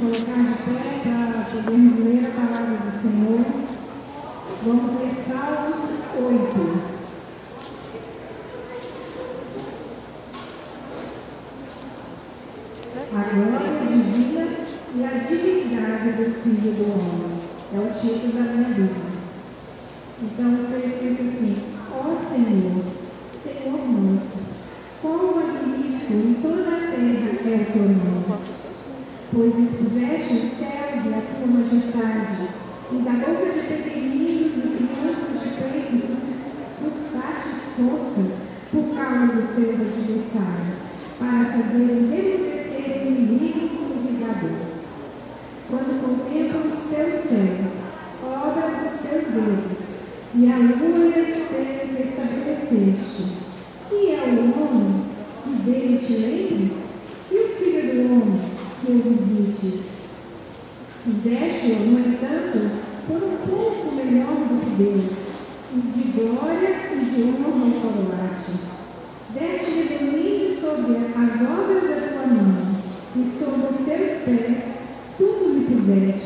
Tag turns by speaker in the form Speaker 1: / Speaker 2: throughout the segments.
Speaker 1: Một căn cứ.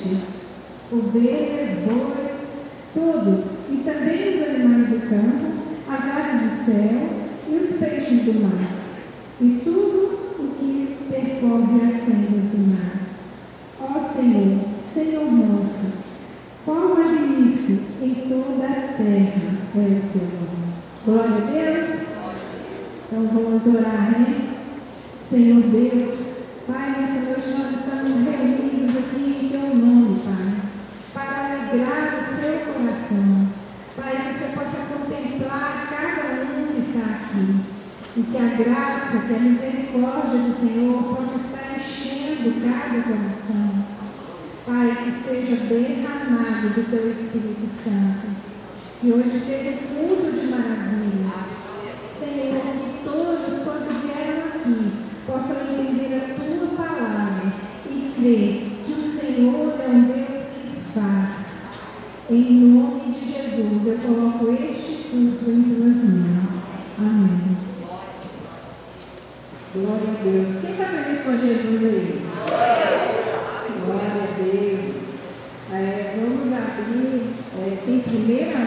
Speaker 1: Puseste. Ovelhas, todos, e também os animais do campo, as aves do céu e os peixes do mar, e tudo o que percorre as sendas do mar. Ó Senhor nosso, qual magnífico em toda a terra é o seu nome. Glória a Deus. Então vamos orar, né? Senhor Deus, Pai, nessa noite nós estamos reunidos aqui em teu nome, Pai, para alegrar o seu coração. Pai, que o Senhor possa contemplar cada um que está aqui. E que a graça, que a misericórdia do Senhor possa estar enchendo cada coração. Pai, que seja derramado do teu Espírito Santo. Que hoje seja um culto de maravilhas. Senhor, que todos, quando vieram aqui, possam entender a tua palavra e crer que o Senhor é um Deus que faz. Em nome de Jesus, eu coloco este culto em tuas mãos. Amém. Glória a Deus. Quem está feliz com Jesus aí? Glória a Deus. É, vamos abrir é, em 1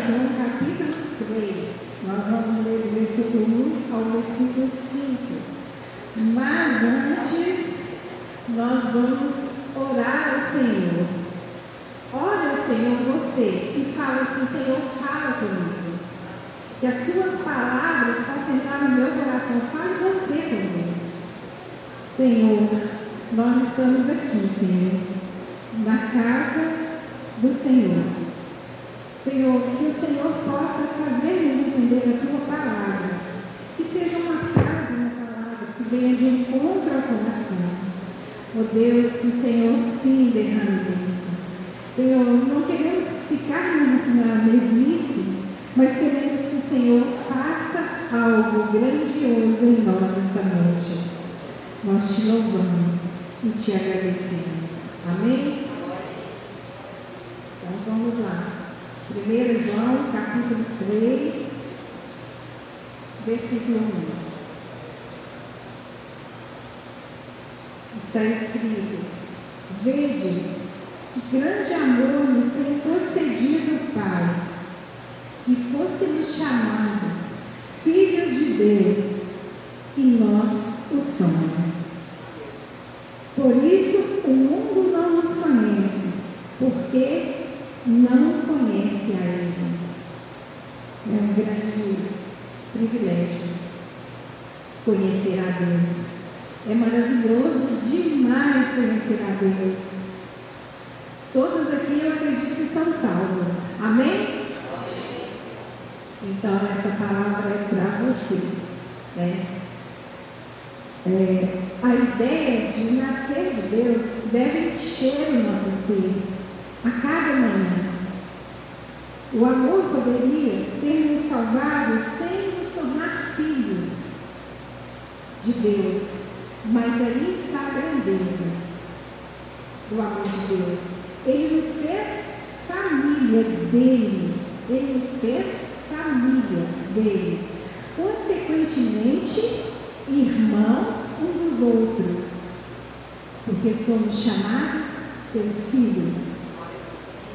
Speaker 1: João capítulo 3. Nós vamos ler do versículo 1 ao versículo 5. Mas antes, nós vamos orar ao Senhor. Ore ao Senhor você e fala assim, Senhor, fala comigo. Que as suas palavras possam entrar no meu coração. Fale você comigo. Senhor, nós estamos aqui, Senhor, na casa do Senhor. Senhor, que o Senhor possa fazer-nos entender a tua palavra. Que seja uma frase na palavra que venha de encontro ao coração. Oh Deus, que o Senhor sim derrame bênção. Senhor, não queremos ficar na mesmice, mas queremos que o Senhor faça algo grandioso em nós esta noite nós te louvamos e te agradecemos. Amém? Então vamos lá. 1 João, capítulo 3, versículo 1. Está escrito: Vede que grande amor nos tem concedido o Pai, que fôssemos chamados filhos de Deus, e nós o somos. Por isso o mundo não nos conhece, porque não conhece a Ele. É um grande privilégio conhecer a Deus. É maravilhoso demais conhecer a Deus. Todos aqui eu acredito que são salvos. Amém? Então essa palavra é para você. Né? É, a ideia de nascer de Deus deve encher o nosso ser a cada manhã. O amor poderia ter nos salvado sem nos tornar filhos de Deus, mas aí está a grandeza do amor de Deus. Ele nos fez família dele, ele nos fez família dele. Consequentemente, irmãos um dos outros, porque somos chamados seus filhos?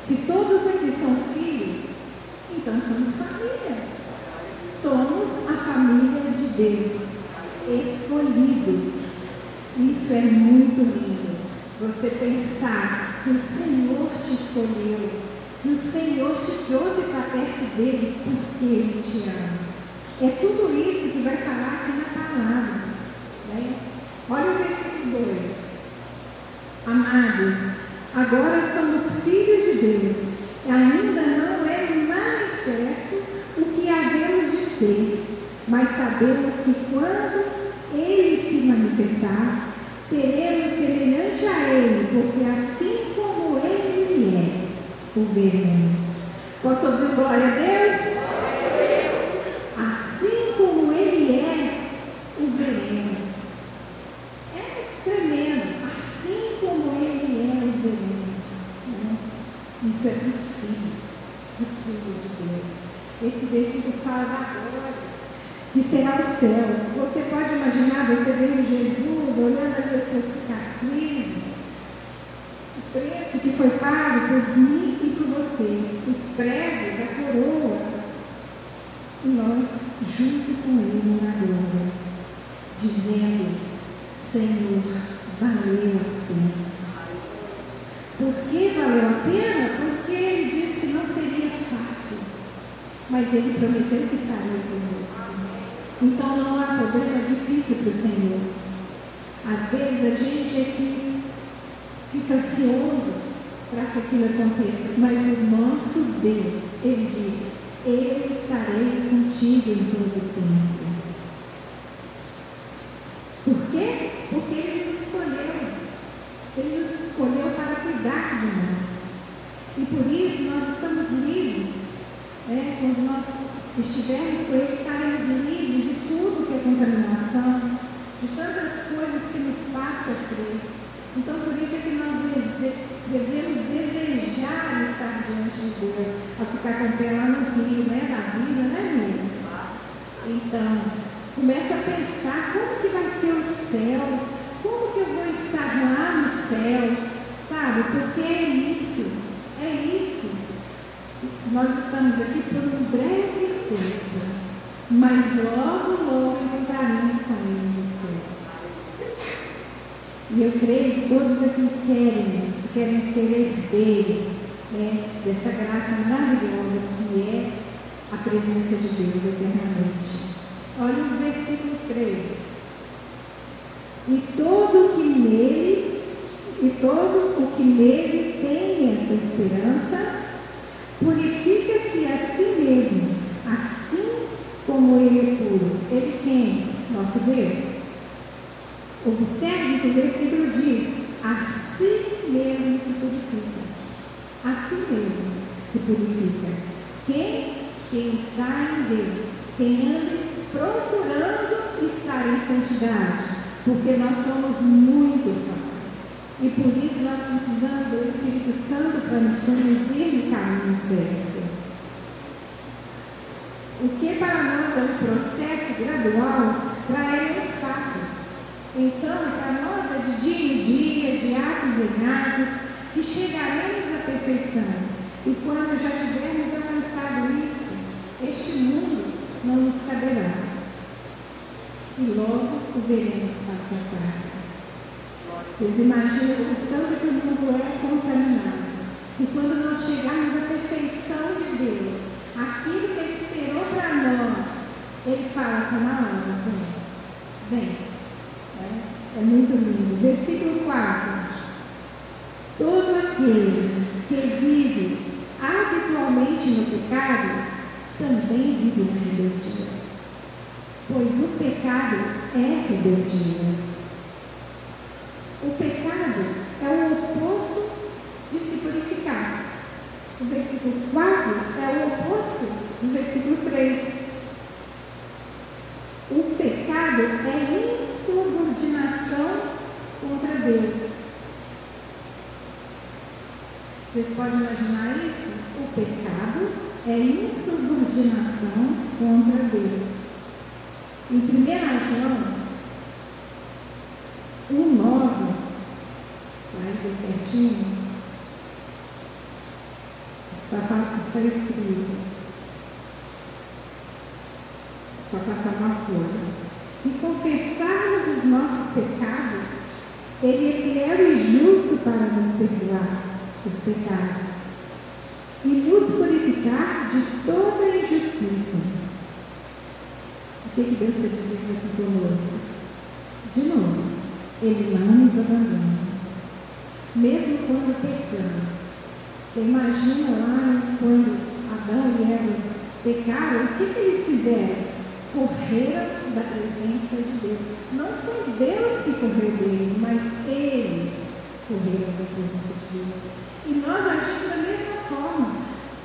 Speaker 1: Se todos aqui são filhos, então somos família. Somos a família de Deus, escolhidos. Isso é muito lindo. Você pensar que o Senhor te escolheu, que o Senhor te trouxe para perto dele porque ele te ama. É tudo isso que vai falar aqui na palavra. Né? Olha o versículo 2. Amados, agora somos filhos de Deus. Ainda não é manifesto o que havemos de ser, mas sabemos que quando ele se manifestar, seremos semelhantes a ele, porque assim como ele é, o veremos. Posso ouvir glória a Deus? Assim como ele é, o veremos. É tremendo. Assim como ele é, o veremos. Né? Isso é dos filhos, dos filhos de Deus. Esse versículo fala da glória que será o céu. Você pode imaginar você vendo Jesus, olhando as suas cicatrizes, o preço que foi pago por mim e por você, os pregos, a coroa, e nós, junto com Ele na glória, dizendo: Senhor, valeu a pena. Por que valeu a pena? Porque Ele disse que não seria fácil, mas Ele prometeu que estaria conosco. Então não há problema difícil para o Senhor. Às vezes a gente é que fica ansioso para que aquilo aconteça, mas o nosso Deus, Ele diz, eu estarei contigo em todo o tempo. Por quê? Porque Ele nos escolheu. Ele nos escolheu para cuidar de nós. E por isso nós estamos livres. Né? Quando nós estivermos com Ele, estaremos livres de tudo que é contaminação, de tantas coisas que nos faz sofrer. Então, por isso é que nós devemos desejar estar diante de Deus, a ficar com o pé lá no rio, né, da vida, né, amigo? Então, começa a pensar como que vai ser o céu, como que eu vou estar lá no céu, sabe? Porque é isso, é isso. Nós estamos aqui por um breve tempo, mas logo, logo encontraremos com Ele no céu. E eu creio que todos aqui querem isso, querem ser herdeiros né, dessa graça maravilhosa que é a presença de Deus eternamente. Olha o versículo 3. E todo o que nele, e todo o que nele tem essa esperança, purifica-se a si mesmo, assim como ele é puro. Ele quem? Nosso Deus. Observe que o versículo diz: assim mesmo se purifica. Assim mesmo se purifica. Quem? Quem está em Deus. Quem anda procurando estar em santidade. Porque nós somos muito falhos. E por isso nós precisamos do Espírito Santo para nos conduzir no caminho certo. O que para nós é um processo gradual, para ele é um fato. Então, para nós é de dia em dia, de atos em atos, que chegaremos à perfeição. E quando já tivermos alcançado isso, este mundo não nos caberá. E logo o veremos face a face. Vocês imaginam o tanto que o mundo é contaminado. E quando nós chegarmos à perfeição de Deus, aquilo que Ele esperou para nós, Ele fala que na hora, vem. Vem. É muito lindo. Versículo 4. Todo aquele que vive habitualmente no pecado também vive na rebeldia. Pois o pecado é rebeldia. insubordinação contra Deus. Em 1 João, o 9, vai ver pertinho, está, está escrito, só passar uma folha. Se confessarmos os nossos pecados, Ele é fiel e justo para nos perdoar os pecados Você imagina lá quando Adão e Eva pecaram, o que, que eles fizeram? Correram da presença de Deus. Não foi Deus que correu deles, mas eles correram da presença de Deus. E nós agimos da mesma forma.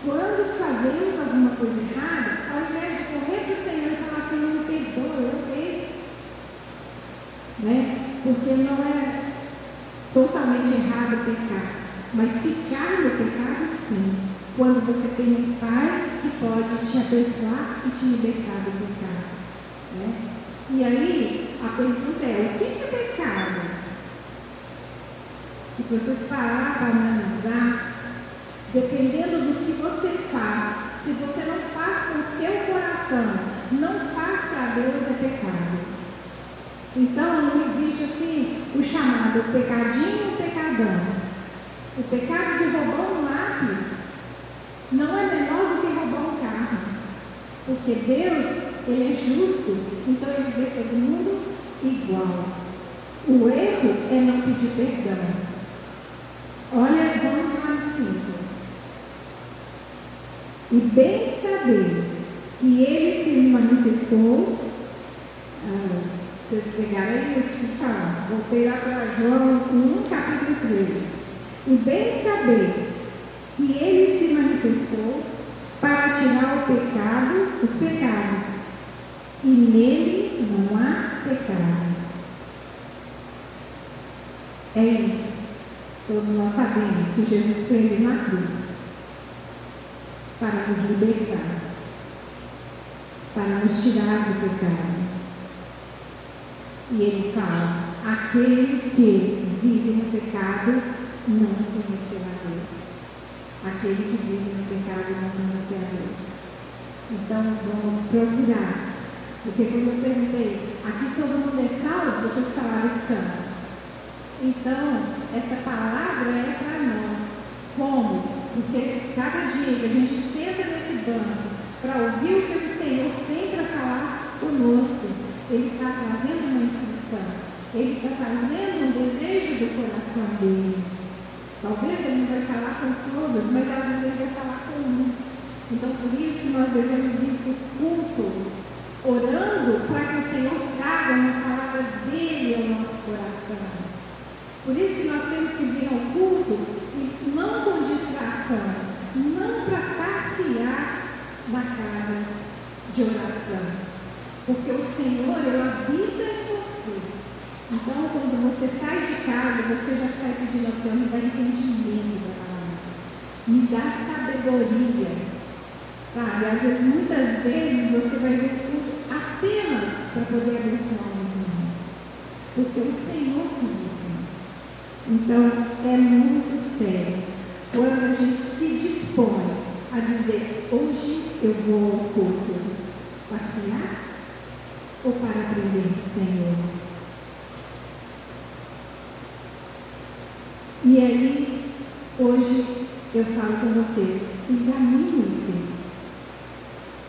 Speaker 1: Quando fazemos alguma coisa errada, ao invés de correr para o Senhor e falar, Senhor, me perdoa, eu errei. Né? Porque não é totalmente errado pecar. Mas sim. Quando você tem um pai que pode te abençoar e te libertar do pecado. Né? E aí, a pergunta é: o que é pecado? Se vocês parar para analisar, dependendo do que você faz, se você não faz com o seu coração, não faz para Deus é pecado. Então não existe assim o chamado pecadinho ou pecadão. O pecado de roubar um lápis não é menor do que roubar um carro. Porque Deus, Ele é justo, então Ele vê todo mundo igual. O erro é não pedir perdão. Olha, vamos lá no 5. E bem sabeis que Ele se manifestou. Ah, vocês pegaram aí, eu falar. Voltei lá para João 1, capítulo 3. E bem sabeis que ele se manifestou tirar o pecado, os pecados, e nele não há pecado. É isso. Todos nós sabemos que Jesus veio na cruz para nos libertar, para nos tirar do pecado. E ele fala: aquele que vive no pecado não conhecerá Deus. Aquele que vive no pecado não conhecerá Deus. Então vamos procurar. Porque quando eu perguntei, aqui todo mundo é salvo, vocês falaram santo. Então, essa palavra é para nós. Como? Porque cada dia que a gente senta nesse banco para ouvir o que o Senhor tem para falar conosco, Ele está trazendo uma instrução. Ele está trazendo um desejo do coração dele. Talvez ele não vai falar com todos, mas às vezes ele vai falar com um. Então, por isso, nós devemos ir para o culto, orando para que o Senhor traga uma palavra dele ao nosso coração. Por isso nós temos que vir ao culto e não com distração, não para passear na casa de oração. Porque o Senhor, ele habita. Então, quando você sai de casa, você já sai pedindo ao Senhor, me dá entendimento da palavra. Me dá sabedoria. Sabe? Às vezes, muitas vezes, você vai ver tudo apenas para poder abençoar o mundo. Porque o Senhor quis assim. Então, é muito sério. Quando a gente se dispõe a dizer, hoje eu vou ao culto passear ou para aprender do Senhor? E aí, hoje, eu falo com vocês, examinem-se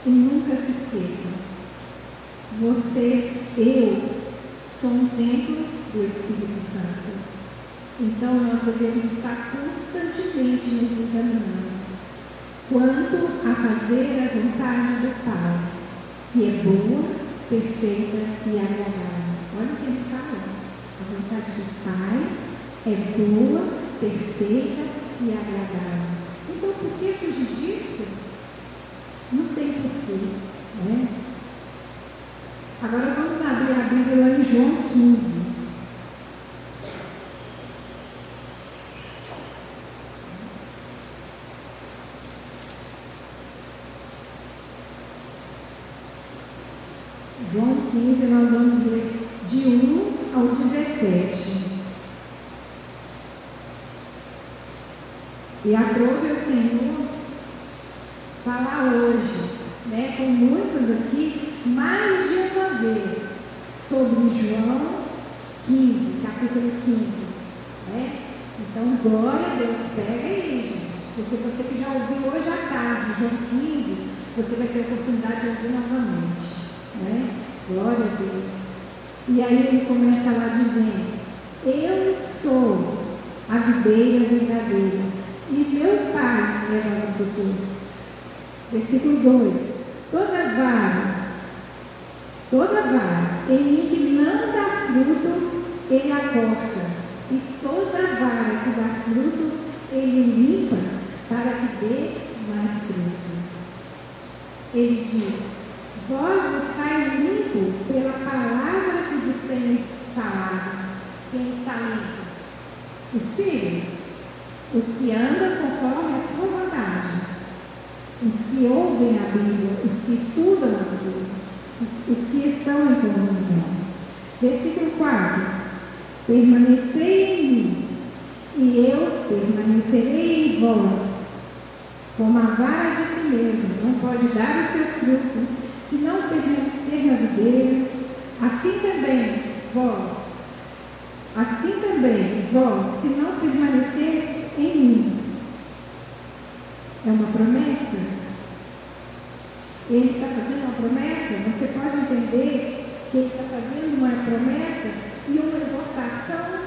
Speaker 1: e nunca se esqueçam. Vocês, eu, sou um templo do Espírito Santo. Então, nós devemos estar constantemente nos examinando quanto a fazer a vontade do Pai, que é boa, perfeita e agradável. Olha o que ele fala. A vontade do Pai é boa, perfeita e agradável. Então, por que fugir disso? Não tem porquê. Né? Agora vamos abrir a Bíblia lá em João 15. João 15, nós vamos ler de 1 ao 17. E aprove o Senhor falar hoje, né, com muitos aqui, mais de uma vez, sobre João 15, capítulo 15. Né? Então, glória a Deus, pega aí, gente. Porque você que já ouviu hoje à tarde, João 15, você vai ter a oportunidade de ouvir novamente. Né? Glória a Deus. E aí ele começa lá dizendo, eu sou a videira verdadeira, meu pai é o. Versículo 2. Toda vara, toda vara em mim que não dá fruto, ele a corta. E toda vara que dá fruto, ele limpa para que dê mais fruto. Ele diz: Vós estáis limpo pela palavra que vos tem falado. Quem está limpo? Os filhos, os que andam conforme a sua vontade, os que ouvem a Bíblia, os que estudam a Bíblia, os que estão em comunhão. Versículo 4: Permanecei em mim, e eu permanecerei em vós. Como a vara de si mesmo não pode dar o seu fruto, se não permanecer na videira, assim também vós Assim também, vós, se não permanecerdes em mim, é uma promessa? Ele está fazendo uma promessa? Você pode entender que ele está fazendo uma promessa e uma exortação?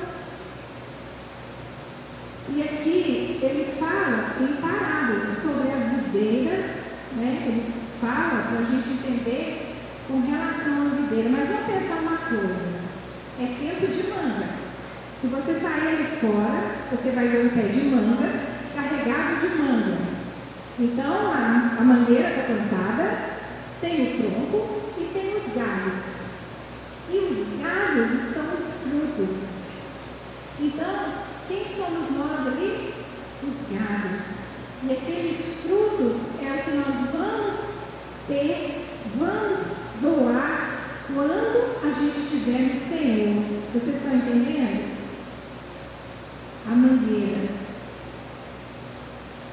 Speaker 1: E aqui ele fala em parábolas sobre a videira, né? ele fala para a gente entender com relação à videira. Mas vamos pensar uma coisa: é tempo de manga. Se você sair ali fora, você vai ver um pé de manga carregado de manga. Então a, a mangueira está plantada, tem o tronco e tem os galhos. E os galhos estão os frutos. Então, quem somos nós ali? Os galhos. E aqueles frutos é o que nós vamos ter, vamos doar quando a gente tiver no Senhor. Vocês estão entendendo? Mangueira.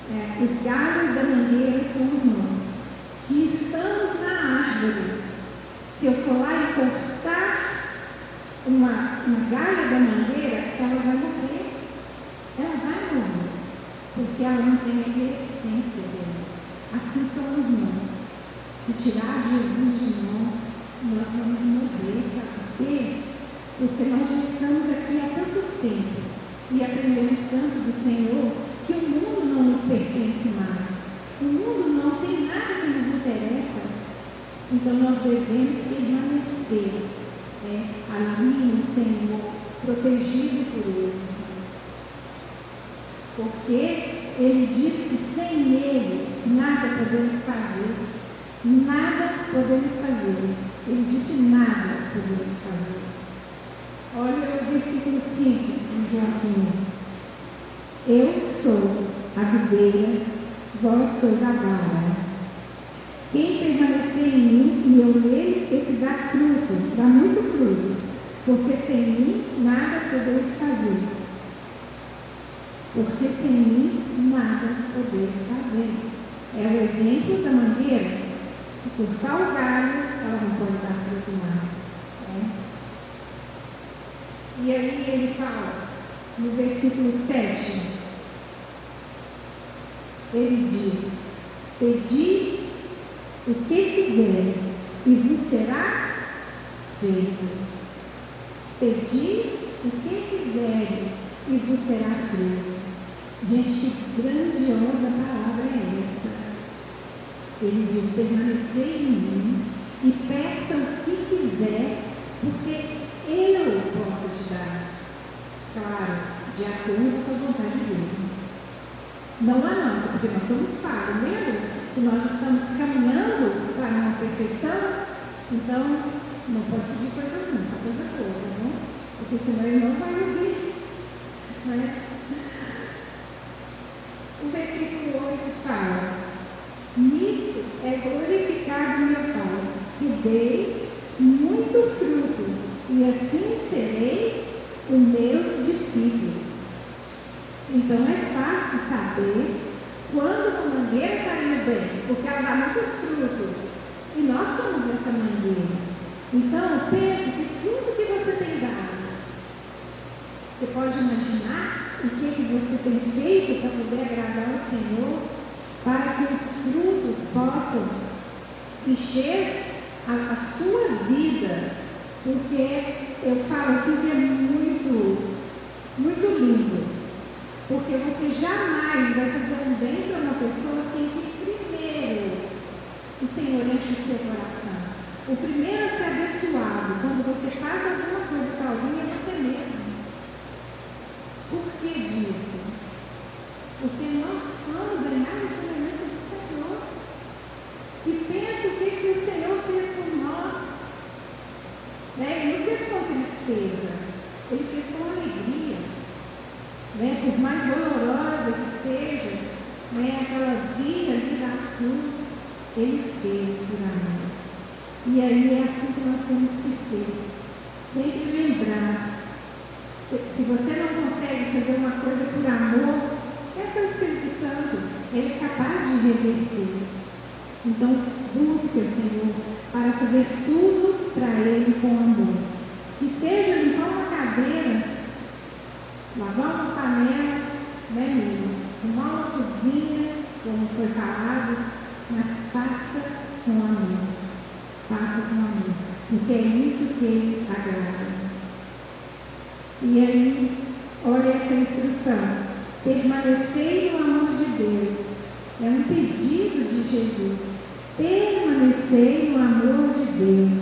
Speaker 1: É, os galhos da mangueira somos nós, que estamos na árvore. Se eu for lá e cortar uma, uma galha da mangueira, ela vai morrer. Ela vai morrer, porque ela não tem a essência dela. Assim somos nós. Se tirar Jesus de nós, nós vamos morrer, sabe? Porque nós já estamos aqui há tanto tempo e aprendemos Senhor que o mundo não nos pertence mais. O mundo não tem nada que nos interessa. Então nós devemos permanecer né, ali no Senhor, protegido por Ele. Porque Ele diz que sem Ele nada podemos fazer. Nada podemos fazer. Ele disse nada podemos fazer. Olha o versículo 5 eu sou a videira, vós sois a vara. Quem permanecer em mim e eu nele, esse dá fruto, dá muito fruto, porque sem mim nada podeis fazer. Porque sem mim nada podeis fazer. É o exemplo da mangueira. Se cortar o galho, ela não pode dar fruto mais. Né? E aí ele fala, no versículo 7, ele diz: Pedi o que quiseres e vos será feito. Pedi o que quiseres e vos será feito. Gente, que grandiosa palavra é essa. Ele diz: permanecer em mim e peça Então, não pode pedir coisa ruins, só coisa boa, tá bom? Porque senão ele não vai ouvir. Né? O versículo 8 fala: Nisso é glorificado meu Pai, que deis muito fruto, e assim sereis os meus discípulos. Então é fácil saber quando o mangueiro está indo bem, porque ela dá muitos frutos. Então, pense que tudo que você tem dado, você pode imaginar o que, que você tem feito para poder agradar o Senhor, para que os frutos possam encher a, a sua vida, porque eu falo assim que é muito, muito lindo. Porque você jamais vai fazer um bem para uma pessoa sem que primeiro o Senhor enche o seu coração. O primeiro Thank you. de abertura. Então, busque o Senhor para fazer tudo para Ele com amor. Que seja limpar uma cadeira, lavar uma panela, né, mesmo? Uma cozinha, como foi falado, mas faça com amor. Faça com amor. Porque é isso que Ele agrada. E aí, olha essa instrução. Permanecer no amor de Deus é um pedido de Jesus. Permanecer no amor de Deus.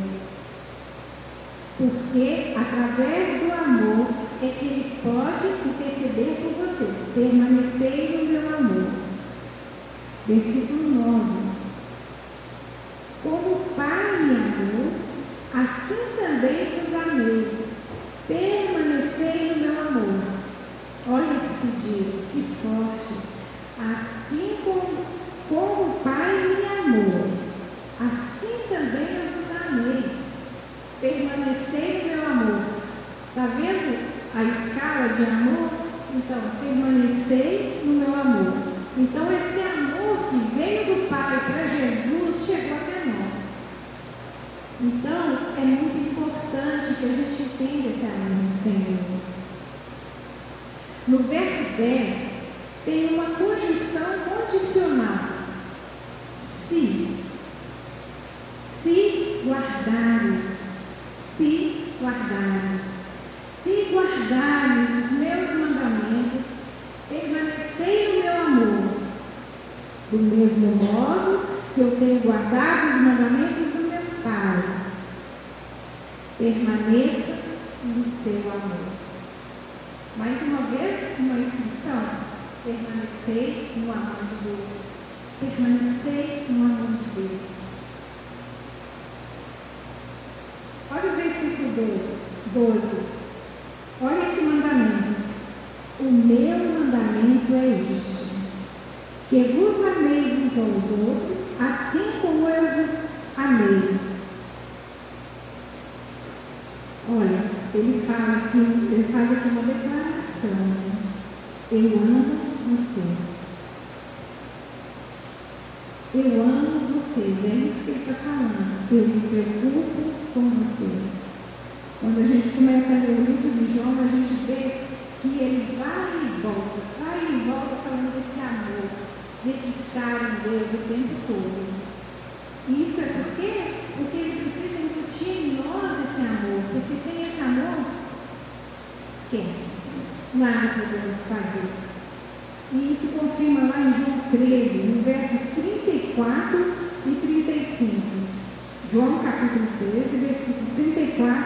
Speaker 1: No verso 10, tem uma conjunção Thank you. na podemos do E isso confirma lá em João 13, no versos 34 e 35. João capítulo 13, versículo 34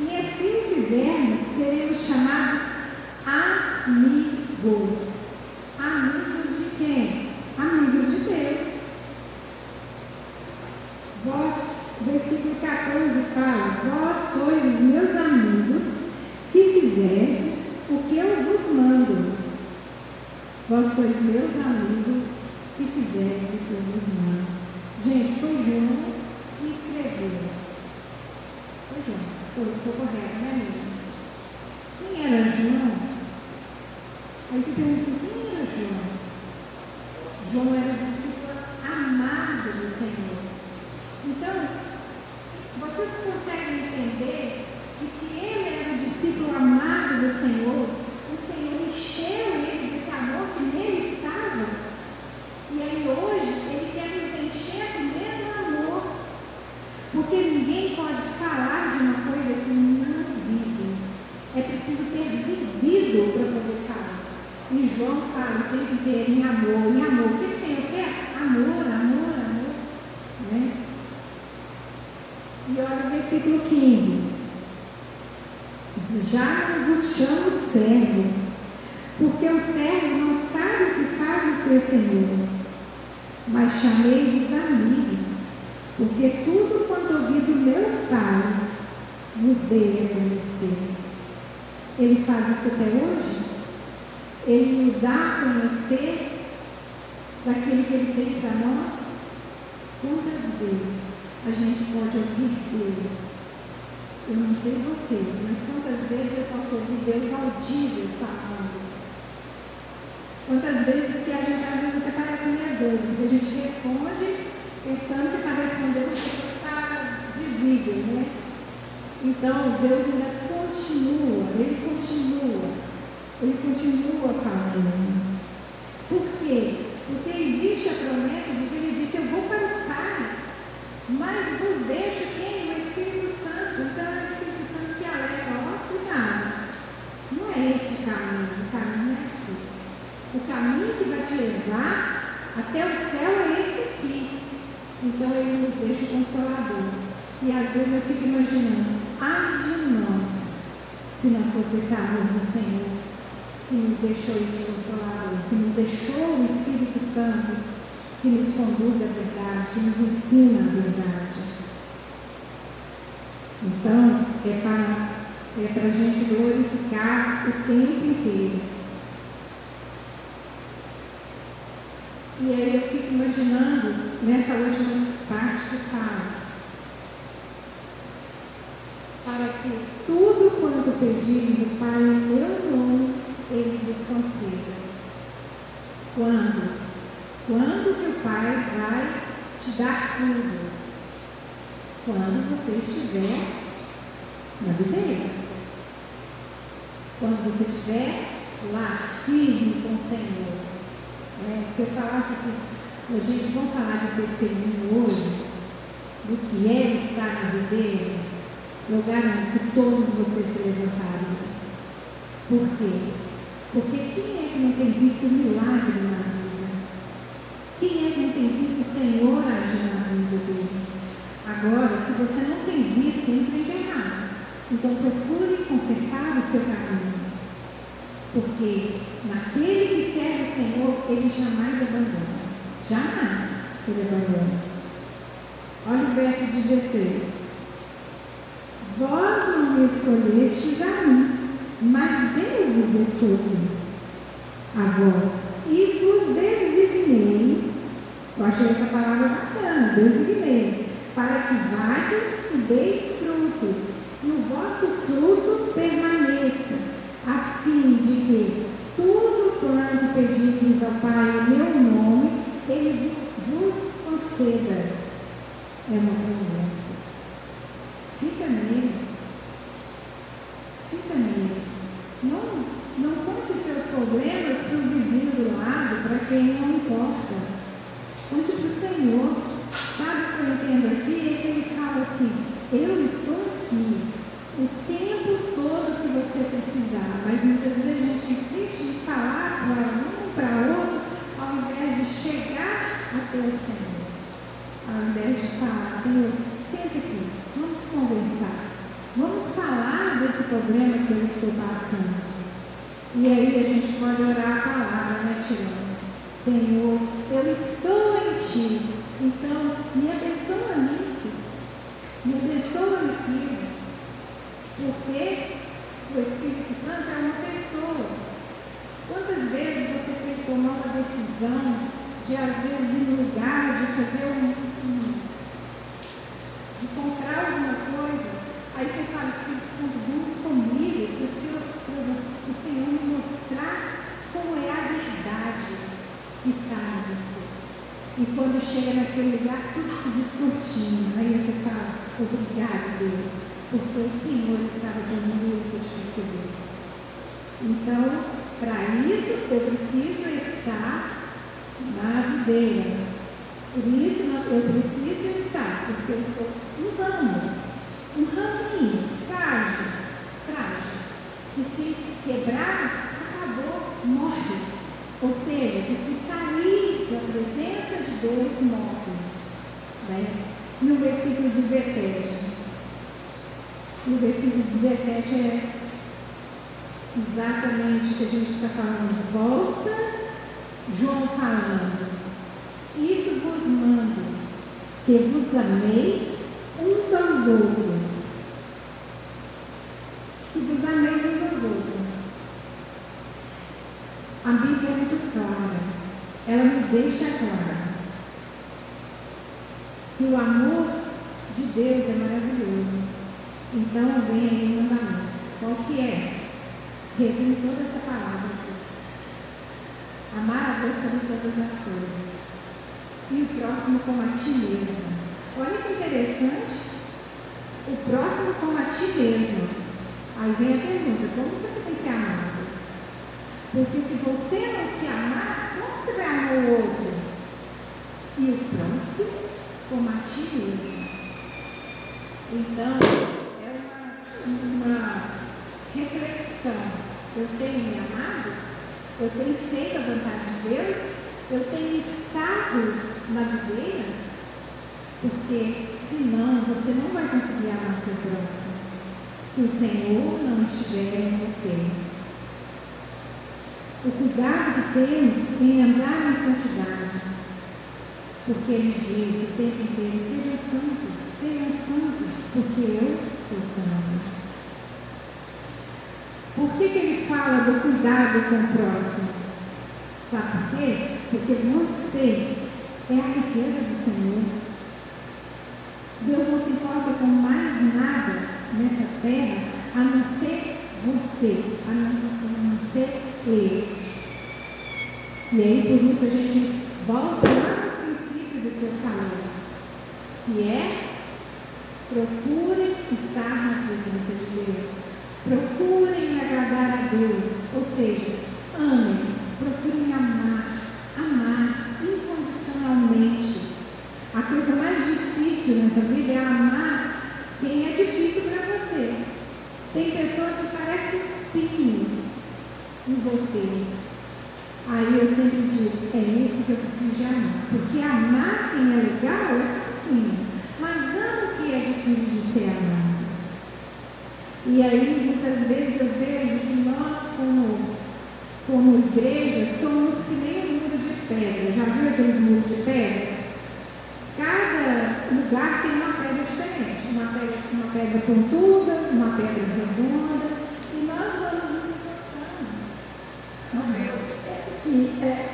Speaker 1: Se assim fizermos, seremos chamados amigos. Amigos de quem? Amigos de Deus. Vós, versículo 14 fala: Vós sois os meus amigos, se fizerdes o que eu vos mando. Vós sois meus amigos, se fizerdes o que eu vos mando. Gente, foi João que escreveu. Foi Estou correto, né? Quem era João? Aí você pensa assim, quem era João? João era discípulo amado do Senhor. Então, vocês conseguem entender que se ele era o discípulo amado do Senhor, o Senhor encheu ele desse amor que nele estava. E aí hoje ele quer nos encher do mesmo amor. Porque ninguém pode falar de uma coisa que não vive. É preciso ter vivido para poder falar. E João fala o tempo inteiro em amor, em amor. O que o Senhor quer? Amor, amor, amor. Né? E olha o versículo 15. Já não vos chamo servo, porque o servo não sabe o que faz o seu senhor. Mas chamei-vos amigos, porque tudo quanto ouvi do meu Pai vos dei a conhecer. Ele faz isso até hoje? Ele nos dá a conhecer daquilo que ele tem para nós? Quantas vezes a gente pode ouvir Deus? Eu não sei vocês, mas quantas vezes eu posso ouvir Deus audível falando? Quantas vezes que a gente às vezes até parece meio doido, porque a gente responde pensando que está respondendo que está visível, né? Então Deus ainda continua, Ele continua, Ele continua falando. Por quê? Porque existe a promessa de que Ele disse, eu vou para o Pai, mas vos deixo quem? O Espírito Santo. Então é o Espírito Santo que alega, ó, cuidado. Não é esse o caminho, o caminho é aqui. O caminho que vai te levar até o céu é. Então ele nos deixa consolador. E às vezes eu fico imaginando, ai de nós, se não fosse esse amor do Senhor, que nos deixou esse consolador, que nos deixou o Espírito Santo que nos conduz à verdade, que nos ensina a verdade. Então, é para, é para a gente glorificar o tempo inteiro. E aí eu fico imaginando nessa última parte que fala. Para que tudo quanto pedires o Pai em meu nome, Ele vos conceda. Quando? Quando que o Pai vai te dar tudo? Quando você estiver na videira. Quando você estiver lá firme com o Senhor. É, se eu falasse assim, gente, vamos falar de testemunho hoje, do que é estar na videira, eu garanto que todos vocês se levantariam. Por quê? Porque quem é que não tem visto milagre na vida? Quem é que não tem visto o Senhor agir na vida dele? Agora, se você não tem visto, entra errado. Então procure consertar o seu caminho. Porque naquele que serve o Senhor, ele jamais abandona. Jamais ele abandona. Olha o verso 16. Vós não me escolhestes a mim, mas eu vos escolhi a vós e vos designei eu achei essa palavra bacana, designei, para que vades e deis frutos, e o vosso fruto permaneça, a fim de que tudo quanto pedires ao Pai em meu nome, Ele vos conceda. É uma promessa. Fica nele. acredita nele. Não, não conte seus problemas para o vizinho do lado, para quem não importa. Conte para o Senhor. Sabe o que eu entendo aqui? É que ele fala assim, eu estou aqui o tempo todo que você precisar, mas muitas vezes a gente insiste em falar para um, para outro, ao invés de chegar até o Senhor. Ao invés de falar, Senhor, senta aqui, vamos conversar. Vamos falar desse problema que eu estou passando. E aí a gente pode orar a palavra, né, Tirana? Senhor, eu estou em Ti. Então, me abençoa nisso. Me abençoa naquilo. Porque o Espírito Santo é uma pessoa. Quantas vezes você tem que tomar uma decisão de, às vezes, ir no lugar, de fazer um, um de comprar alguma coisa, Aí você fala, Espírito Santo, vem comigo, para o Senhor, o Senhor me mostrar como é a verdade que está nisso. E quando chega naquele lugar, tudo se descortina. Aí você fala, obrigado, Deus, porque o Senhor estava comigo e perceber. Então, para isso, eu preciso estar na videira. Por isso, eu preciso estar, porque eu sou um ramo um raminho frágil, frágil, que se quebrar, acabou, morre. Ou seja, que se sair da presença de Deus, morre. Né? No versículo 17. No versículo 17 é exatamente o que a gente está falando. Volta, João falando. Isso vos mando, que vos ameis uns aos outros. E dos ameis uns aos outros. A Bíblia é muito clara. Ela me deixa clara que o amor de Deus é maravilhoso. Então vem aí um mandamento. Qual que é? Resume toda essa palavra. Amar a Deus sobre todas as coisas. E o próximo como a ti mesmo. Olha que interessante. O próximo como a ti mesmo. Aí vem a pergunta, como você tem se amado? Porque se você não se amar, como você vai amar o outro? E o próximo como a ti mesmo. Então, é uma, uma reflexão. Eu tenho me amado? Eu tenho feito a vontade de Deus? Eu tenho estado na videira? Porque senão você não vai conseguir amar seu próximo. Se o Senhor não estiver em você. O cuidado que temos em andar na santidade. Porque ele diz o tempo inteiro, sejam santos, sejam santos, porque eu sou santo. Por que, que ele fala do cuidado com o próximo? Sabe por quê? Porque você é a riqueza do Senhor. Deus não se importa com mais nada nessa terra a não ser você, a não, a não ser Ele. E aí, por isso, a gente volta lá no princípio do que eu falei, que é procure estar na presença de Deus. Procurem agradar a Deus, ou seja, amem, procurem amar, amar incondicionalmente. A coisa mais difícil nessa vida é amar quem é difícil para você. Tem pessoas que parecem espinho em você. Aí eu sempre digo, é esse que eu preciso de amar. Porque amar quem é legal é assim. Mas amo que é difícil de ser amado. E aí muitas vezes eu vejo que nós como, como igreja somos que nem um muro de pedra. Já viu aqueles muros de pedra? Cada lugar tem uma pedra diferente, uma pedra, uma pedra pontuda, uma pedra redonda, e nós vamos nos encostando. E, é,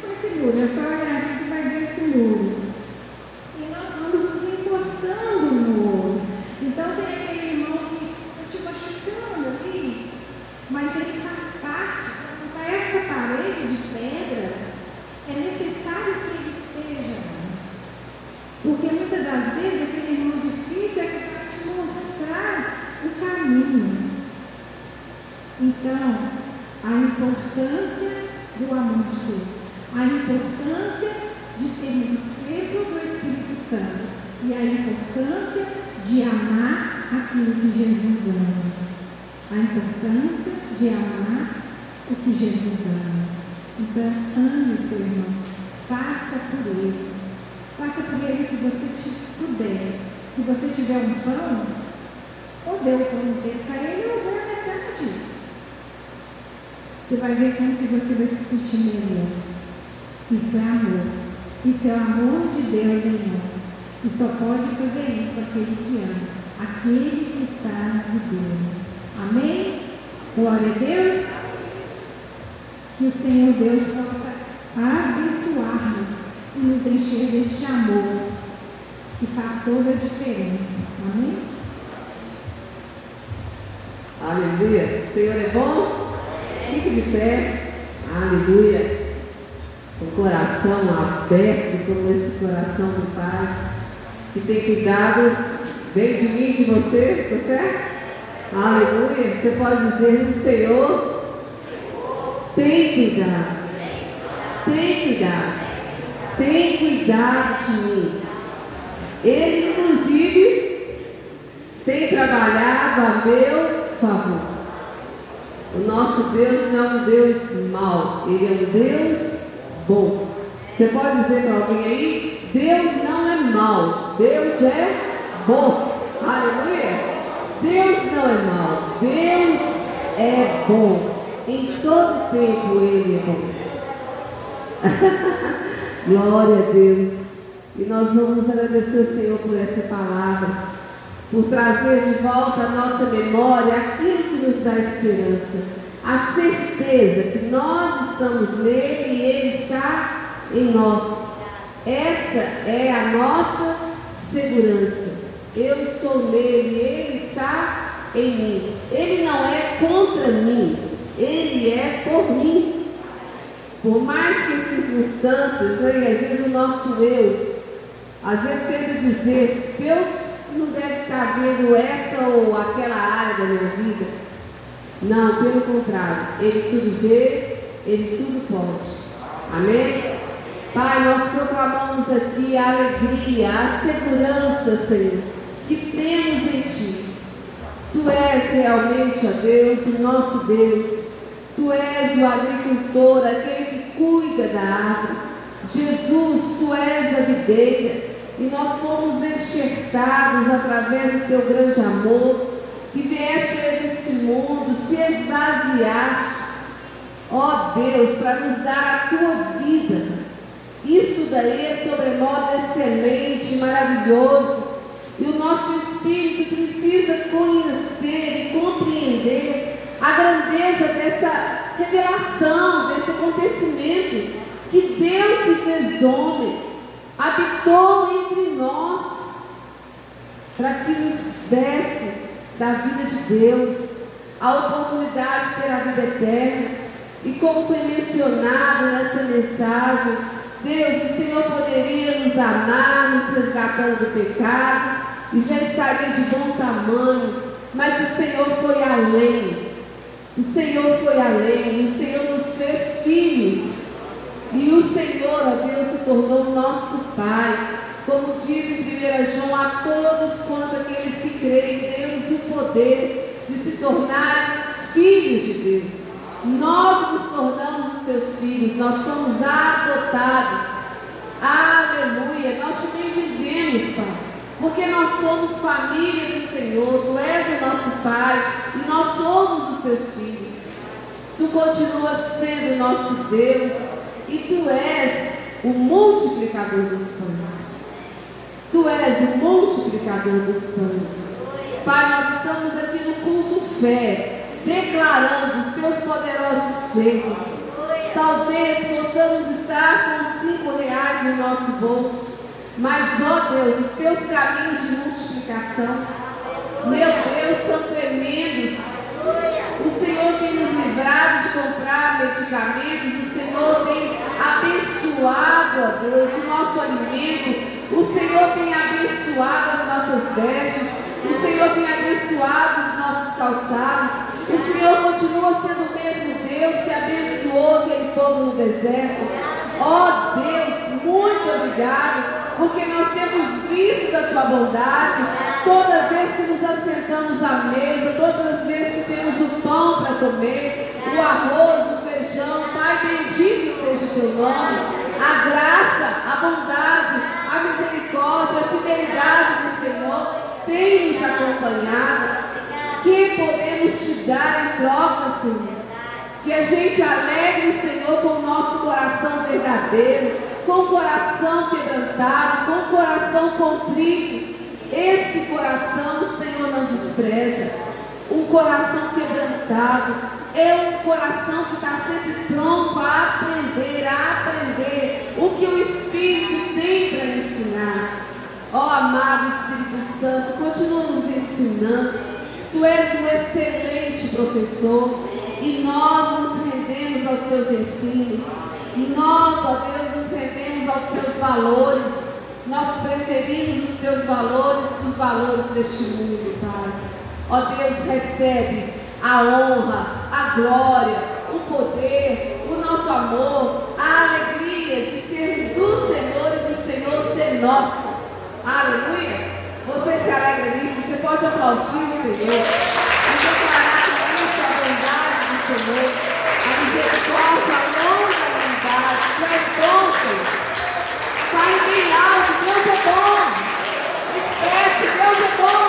Speaker 1: tipo esse muro, é só olhar aqui que vai ver esse muro. E nós vamos nos encostando no outro. Então tem aquele irmão que está te machucando ali, mas ele faz parte. Para essa parede de pedra, é necessário que ele esteja porque muitas das vezes aquele irmão difícil é para te mostrar o caminho. Então, a importância do amor de Deus, a importância de sermos o templo do Espírito Santo e a importância de amar aquilo que Jesus ama. A importância de amar o que Jesus ama. Então, ame o seu irmão, faça por ele. Faça por ele o que você puder. Se pão, ou dê o pão inteiro para ele ou dê a metade. Você vai ver como que você vai se sentir melhor. Isso é amor. Isso é o amor de Deus em nós. E só pode fazer isso aquele que ama. Aquele que está no Deus. Amém? Glória a Deus. Que o Senhor Deus possa abençoar-nos e nos encher deste amor que faz toda a diferença. Amém?
Speaker 2: Aleluia. O Senhor é bom? Fique de pé. Aleluia. Com o coração aberto, como esse coração do Pai, que tem cuidado bem de mim, de você, tá certo? Aleluia. Você pode dizer, o Senhor tem cuidado. Tem cuidado. Tem cuidado de mim. Ele, inclusive, tem trabalhado a meu favor. O nosso Deus não é um Deus mau, Ele é um Deus bom. Você pode dizer para alguém aí: Deus não é mau, Deus é bom. Aleluia! Deus não é mau, Deus é bom. Em todo tempo Ele é bom. Glória a Deus. E nós vamos agradecer o Senhor por essa palavra, por trazer de volta à nossa memória aquilo que nos dá esperança, a certeza que nós estamos nele e ele está em nós. Essa é a nossa segurança. Eu estou nele, ele está em mim. Ele não é contra mim, ele é por mim. Por mais que as circunstâncias, né, às vezes o nosso eu, às vezes tenta dizer, Deus não deve estar vendo essa ou aquela área da minha vida. Não, pelo contrário, Ele tudo vê, Ele tudo pode. Amém? Pai, nós proclamamos aqui a alegria, a segurança, Senhor, que temos em Ti. Tu és realmente, ó Deus, o nosso Deus. Tu és o agricultor, aquele que cuida da árvore. Jesus, Tu és a videira e nós fomos enxertados através do teu grande amor, que vieste a este mundo, se esvaziaste, ó Deus, para nos dar a tua vida. Isso daí é sobremodo excelente, maravilhoso. E o nosso espírito precisa conhecer e compreender a grandeza dessa revelação, desse acontecimento, que Deus se fez homem habitou entre nós para que nos desse da vida de Deus a oportunidade de ter a vida eterna. E como foi mencionado nessa mensagem, Deus, o Senhor poderia nos amar, nos resgatando do pecado, e já estaria de bom tamanho, mas o Senhor foi além. O Senhor foi além, o Senhor nos fez filhos. E o Senhor, ó Deus, se tornou nosso Pai. Como diz em 1 João, a todos quanto aqueles que creem, deu-nos o poder de se tornar filhos de Deus. Nós nos tornamos os teus filhos, nós somos adotados. Aleluia! Nós te bendizemos, Pai, porque nós somos família do Senhor, Tu és o nosso Pai e nós somos os teus filhos. Tu continuas sendo nosso Deus e tu és o multiplicador dos pães. Tu és o multiplicador dos pães. Pai, nós estamos aqui no culto fé, declarando os teus poderosos feitos. Talvez possamos estar com cinco reais no nosso bolso, mas, ó Deus, os teus caminhos de multiplicação, meu Deus, são tremendos. O Senhor tem nos livrado de comprar medicamentos, o Senhor tem abençoado, ó Deus, o nosso alimento, o Senhor tem abençoado as nossas vestes, o Senhor tem abençoado os nossos calçados, o Senhor continua sendo o mesmo Deus que abençoou aquele povo no deserto. Ó oh, Deus, muito obrigado, porque nós temos visto da tua bondade toda vez que nos assentamos à mesa, todas as vezes que temos o pão para comer, o arroz, o feijão. Pai, bendito seja o teu nome. A graça, a bondade, a misericórdia, a fidelidade Senhor tem nos acompanhado que podemos te dar em troca, Senhor? Que a gente alegre o Senhor com o nosso coração verdadeiro, com o coração quebrantado, com o coração contrito. Esse coração o Senhor não despreza. Um coração quebrantado é um coração que está sempre pronto a aprender, a aprender o que o Espírito. Ó oh, amado Espírito Santo, continua nos ensinando Tu és um excelente professor e nós nos rendemos aos teus ensinos. E nós, ó Deus, nos rendemos aos teus valores. Nós preferimos os teus valores que os valores deste mundo, Pai. Ó Deus, recebe a honra, a glória, o poder, o nosso amor, a alegria de sermos do Senhor e do Senhor ser nosso. Aleluia. Você se alegra nisso? Você pode aplaudir o Senhor e declarar isso a bondade do Senhor, a misericórdia, a longa bondade, tu és bom, Senhor. Fale bem alto, Deus é bom. Esquece, Deus é bom.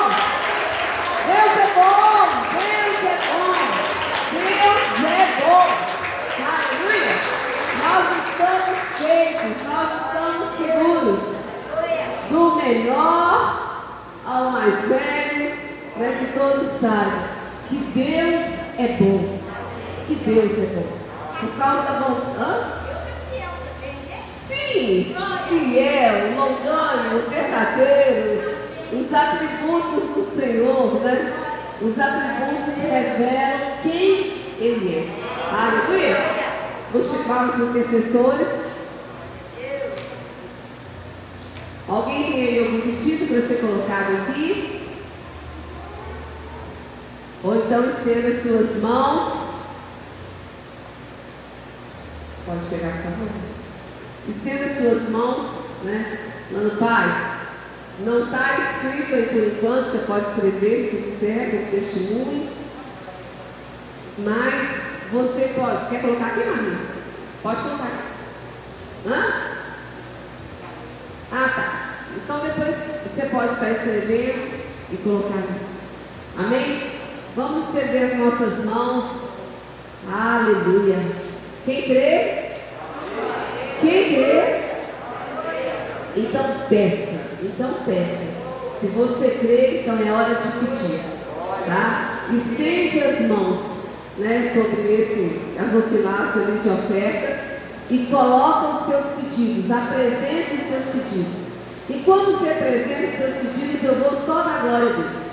Speaker 2: Deus é bom, Deus é bom. Deus é bom. Aleluia. Nós estamos feitos, nós estamos seguros do melhor ao mais velho, para que todos saibam que Deus é bom. Que Deus é bom. Por causa da vontade. Deus é fiel também, né? Sim, fiel, longânimo, verdadeiro. Os atributos do Senhor, né? Os atributos revelam quem Ele é. Aleluia. Vou chamar os intercessores. Alguém tem aí algum pedido para ser colocado aqui? Ou então estenda suas mãos. Pode pegar por favor. Estenda suas mãos, né? Mano, Pai, não está escrito aí por enquanto, você pode escrever se quiser, com testemunho. Mas você pode. Quer colocar aqui, Maria? Pode colocar. Hã? Ah, tá. Então depois você pode estar escrevendo e colocar. Amém? Vamos ceder as nossas mãos. Aleluia. Quem crê? Quem crê? Então peça. Então peça. Se você crê, então é hora de pedir. Tá? Estende as mãos né, sobre esse gasofilácio de oferta e coloca os seus pedidos, apresenta os seus pedidos. E quando você apresenta os seus pedidos, eu vou só na glória a Deus.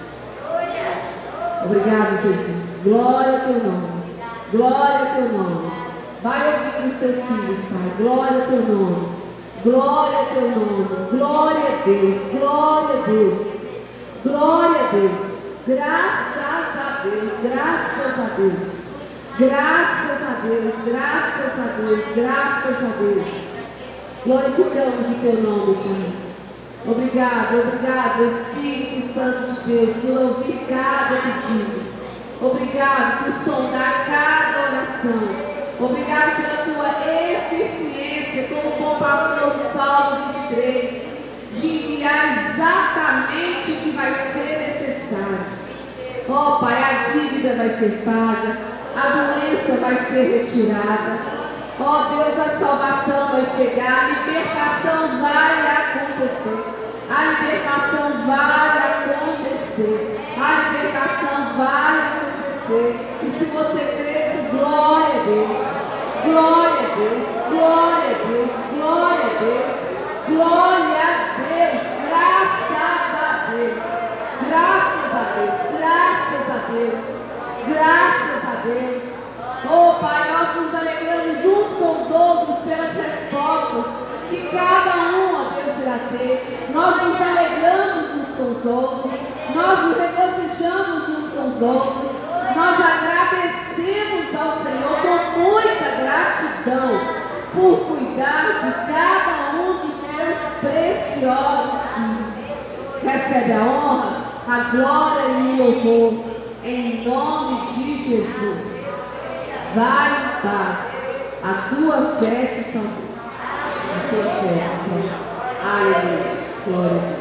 Speaker 2: Obrigado, Jesus. Glória ao teu nome. Glória ao teu nome. Vai ouvir os seus filhos, Pai. Glória ao teu nome. Glória ao teu nome. Glória a Deus. Glória a Deus. Glória a Deus. Graças a Deus. Graças a Deus. Graças a Deus, graças a Deus, graças a Deus. Glorificamos o teu nome, Pai. Obrigado, obrigado, Espírito Santo de Deus, por ouvir cada pedido. Obrigado por sondar cada oração. Obrigado pela tua eficiência, como bom pastor do Salmo 23, de enviar exatamente o que vai ser necessário. Oh, Pai, a dívida vai ser paga a doença vai ser retirada. Ó oh, Deus, a salvação vai chegar, a libertação vai acontecer. A libertação vai acontecer. A libertação vai acontecer. E se você crê, glória a Deus. Glória a Deus. Glória a Deus. Glória a Deus. Glória a Deus. Graças a Deus. Graças a Deus. Graças a Deus. Graças a Deus. Deus. Oh Pai, nós nos alegramos uns com os outros pelas respostas que cada um, ó Deus, irá ter. Nós nos alegramos uns com os outros, nós nos regozijamos uns com os outros, nós agradecemos ao Senhor com muita gratidão por cuidar de cada um dos seus preciosos filhos. Recebe a honra, a glória e o louvor em nome de Jesus. Vai em paz. A tua fé te salvou. A tua fé te salvou. Aleluia. Glória a Deus.